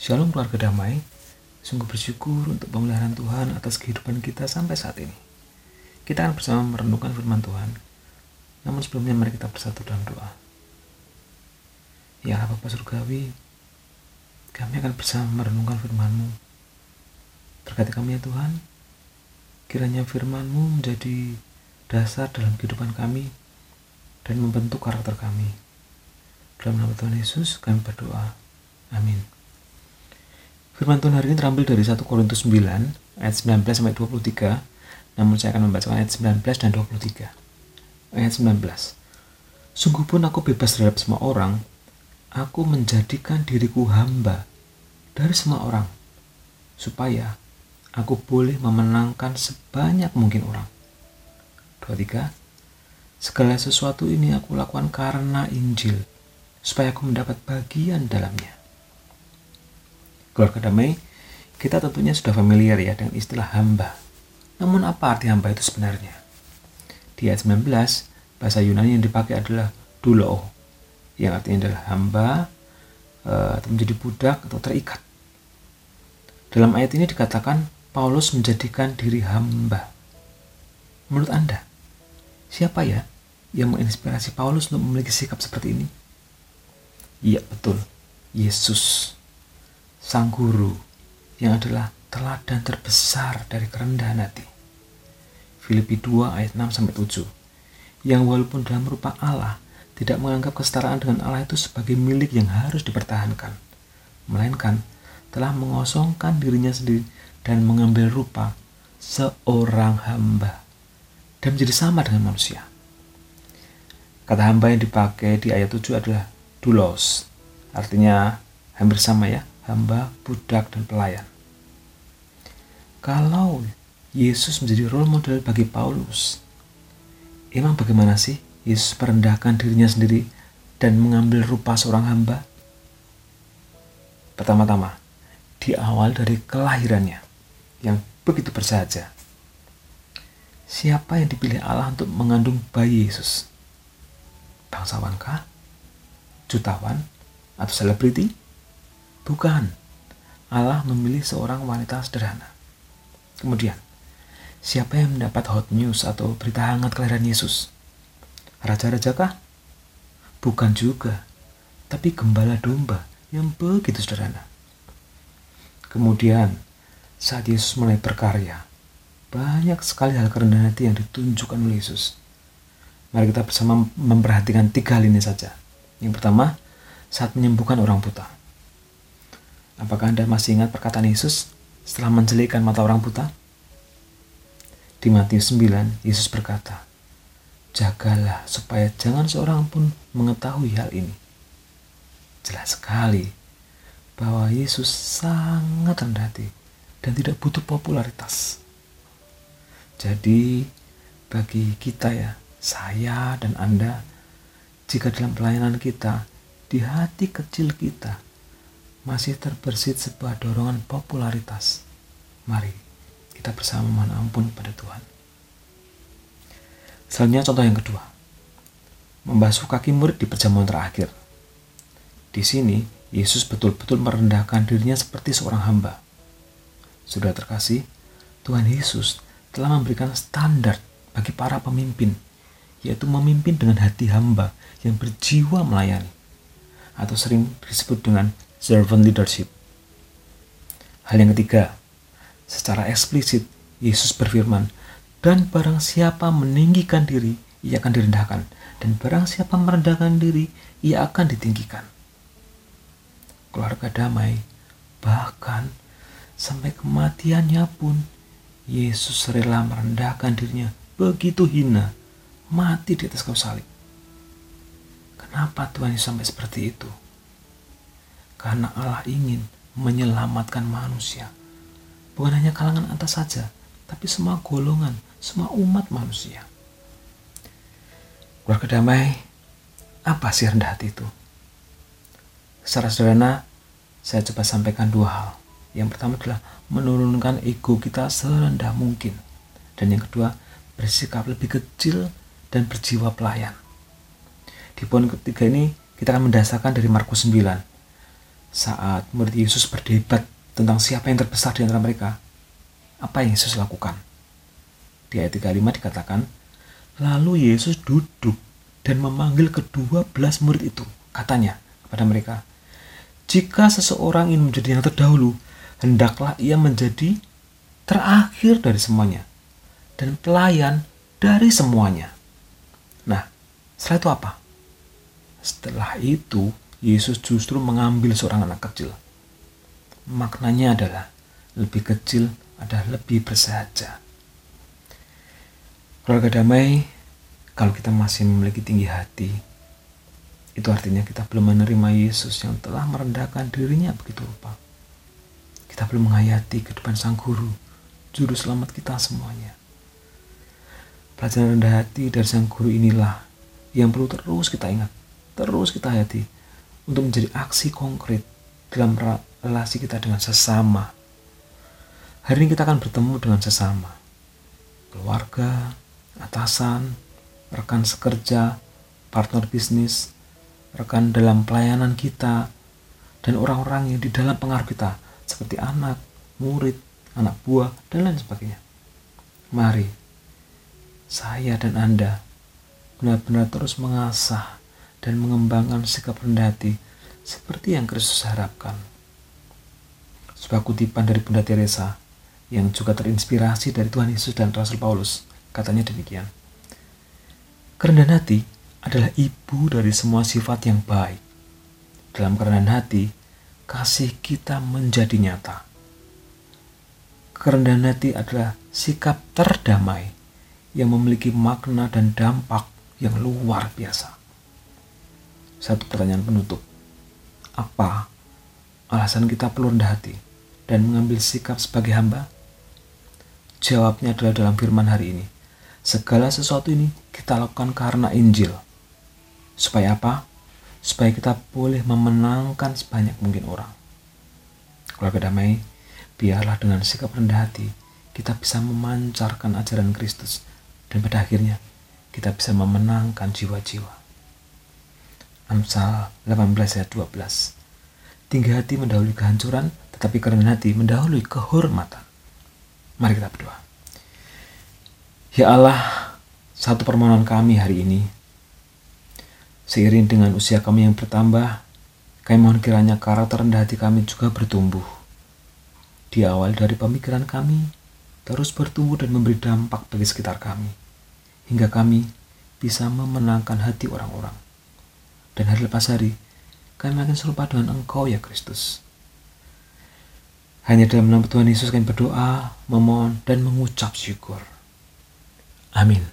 Shalom keluarga damai, sungguh bersyukur untuk pemeliharaan Tuhan atas kehidupan kita sampai saat ini. Kita akan bersama merenungkan firman Tuhan. Namun sebelumnya mari kita bersatu dalam doa. Ya Bapa Surgawi, kami akan bersama merenungkan firman-Mu. Berkati kami ya Tuhan, kiranya firman-Mu menjadi dasar dalam kehidupan kami dan membentuk karakter kami. Dalam nama Tuhan Yesus kami berdoa. Amin. Firman Tuhan hari ini terambil dari 1 Korintus 9 ayat 19 sampai 23. Namun saya akan membacakan ayat 19 dan 23. Ayat 19. Sungguh pun aku bebas terhadap semua orang, aku menjadikan diriku hamba dari semua orang, supaya aku boleh memenangkan sebanyak mungkin orang. 23. Segala sesuatu ini aku lakukan karena Injil, supaya aku mendapat bagian dalamnya keluarga damai, kita tentunya sudah familiar ya dengan istilah hamba. Namun apa arti hamba itu sebenarnya? Di ayat 19, bahasa Yunani yang dipakai adalah dulo, yang artinya adalah hamba, eh, atau menjadi budak atau terikat. Dalam ayat ini dikatakan Paulus menjadikan diri hamba. Menurut Anda, siapa ya yang menginspirasi Paulus untuk memiliki sikap seperti ini? Iya, betul. Yesus sang guru yang adalah teladan terbesar dari kerendahan hati. Filipi 2 ayat 6 sampai 7. Yang walaupun dalam rupa Allah tidak menganggap kesetaraan dengan Allah itu sebagai milik yang harus dipertahankan, melainkan telah mengosongkan dirinya sendiri dan mengambil rupa seorang hamba dan menjadi sama dengan manusia. Kata hamba yang dipakai di ayat 7 adalah dulos, artinya hampir sama ya, hamba, budak, dan pelayan. Kalau Yesus menjadi role model bagi Paulus, emang bagaimana sih Yesus merendahkan dirinya sendiri dan mengambil rupa seorang hamba? Pertama-tama, di awal dari kelahirannya yang begitu bersahaja. Siapa yang dipilih Allah untuk mengandung bayi Yesus? Bangsawankah? Jutawan? Atau selebriti? Bukan. Allah memilih seorang wanita sederhana. Kemudian, siapa yang mendapat hot news atau berita hangat kelahiran Yesus? Raja-raja kah? Bukan juga, tapi gembala domba yang begitu sederhana. Kemudian, saat Yesus mulai berkarya, banyak sekali hal kerendahan hati yang ditunjukkan oleh Yesus. Mari kita bersama memperhatikan tiga hal ini saja. Yang pertama, saat menyembuhkan orang buta. Apakah Anda masih ingat perkataan Yesus setelah menjelikkan mata orang buta? Di Matius 9, Yesus berkata, Jagalah supaya jangan seorang pun mengetahui hal ini. Jelas sekali bahwa Yesus sangat rendah hati dan tidak butuh popularitas. Jadi, bagi kita ya, saya dan Anda, jika dalam pelayanan kita, di hati kecil kita, masih terbersit sebuah dorongan popularitas. Mari kita bersama mohon ampun pada Tuhan. Selanjutnya contoh yang kedua. Membasuh kaki murid di perjamuan terakhir. Di sini, Yesus betul-betul merendahkan dirinya seperti seorang hamba. Sudah terkasih, Tuhan Yesus telah memberikan standar bagi para pemimpin, yaitu memimpin dengan hati hamba yang berjiwa melayani, atau sering disebut dengan servant leadership. Hal yang ketiga, secara eksplisit Yesus berfirman, dan barang siapa meninggikan diri, ia akan direndahkan, dan barang siapa merendahkan diri, ia akan ditinggikan. Keluarga damai, bahkan sampai kematiannya pun, Yesus rela merendahkan dirinya begitu hina, mati di atas kayu salib. Kenapa Tuhan sampai seperti itu? Karena Allah ingin menyelamatkan manusia. Bukan hanya kalangan atas saja, tapi semua golongan, semua umat manusia. Keluarga damai, apa sih rendah hati itu? Secara sederhana, saya coba sampaikan dua hal. Yang pertama adalah menurunkan ego kita serendah mungkin. Dan yang kedua, bersikap lebih kecil dan berjiwa pelayan. Di poin ketiga ini, kita akan mendasarkan dari Markus 9 saat murid Yesus berdebat tentang siapa yang terbesar di antara mereka, apa yang Yesus lakukan? Di ayat 35 dikatakan, Lalu Yesus duduk dan memanggil kedua belas murid itu. Katanya kepada mereka, Jika seseorang ingin menjadi yang terdahulu, hendaklah ia menjadi terakhir dari semuanya dan pelayan dari semuanya. Nah, setelah itu apa? Setelah itu, Yesus justru mengambil seorang anak kecil. Maknanya adalah lebih kecil adalah lebih bersahaja. Keluarga damai, kalau kita masih memiliki tinggi hati, itu artinya kita belum menerima Yesus yang telah merendahkan dirinya begitu rupa. Kita belum menghayati kehidupan Sang Guru, Juru Selamat kita semuanya. Pelajaran rendah hati dari Sang Guru inilah yang perlu terus kita ingat, terus kita hayati untuk menjadi aksi konkret dalam relasi kita dengan sesama. Hari ini kita akan bertemu dengan sesama, keluarga, atasan, rekan sekerja, partner bisnis, rekan dalam pelayanan kita, dan orang-orang yang di dalam pengaruh kita, seperti anak, murid, anak buah, dan lain sebagainya. Mari, saya dan Anda benar-benar terus mengasah dan mengembangkan sikap rendah hati seperti yang Kristus harapkan. Sebuah kutipan dari Bunda Teresa yang juga terinspirasi dari Tuhan Yesus dan Rasul Paulus, katanya demikian. Kerendahan hati adalah ibu dari semua sifat yang baik. Dalam kerendahan hati, kasih kita menjadi nyata. Kerendahan hati adalah sikap terdamai yang memiliki makna dan dampak yang luar biasa. Satu pertanyaan penutup. Apa alasan kita perlu rendah hati dan mengambil sikap sebagai hamba? Jawabnya adalah dalam firman hari ini. Segala sesuatu ini kita lakukan karena Injil. Supaya apa? Supaya kita boleh memenangkan sebanyak mungkin orang. Keluarga damai, biarlah dengan sikap rendah hati kita bisa memancarkan ajaran Kristus dan pada akhirnya kita bisa memenangkan jiwa-jiwa. Amsal 18 ayat 12 Tinggi hati mendahului kehancuran, tetapi kerendahan hati mendahului kehormatan. Mari kita berdoa. Ya Allah, satu permohonan kami hari ini, seiring dengan usia kami yang bertambah, kami mohon kiranya karakter rendah hati kami juga bertumbuh. Di awal dari pemikiran kami, terus bertumbuh dan memberi dampak bagi sekitar kami hingga kami bisa memenangkan hati orang-orang. Dan hari lepas hari, kami makin serupa dengan Engkau ya Kristus. Hanya dalam nama Tuhan Yesus kami berdoa, memohon, dan mengucap syukur. Amin.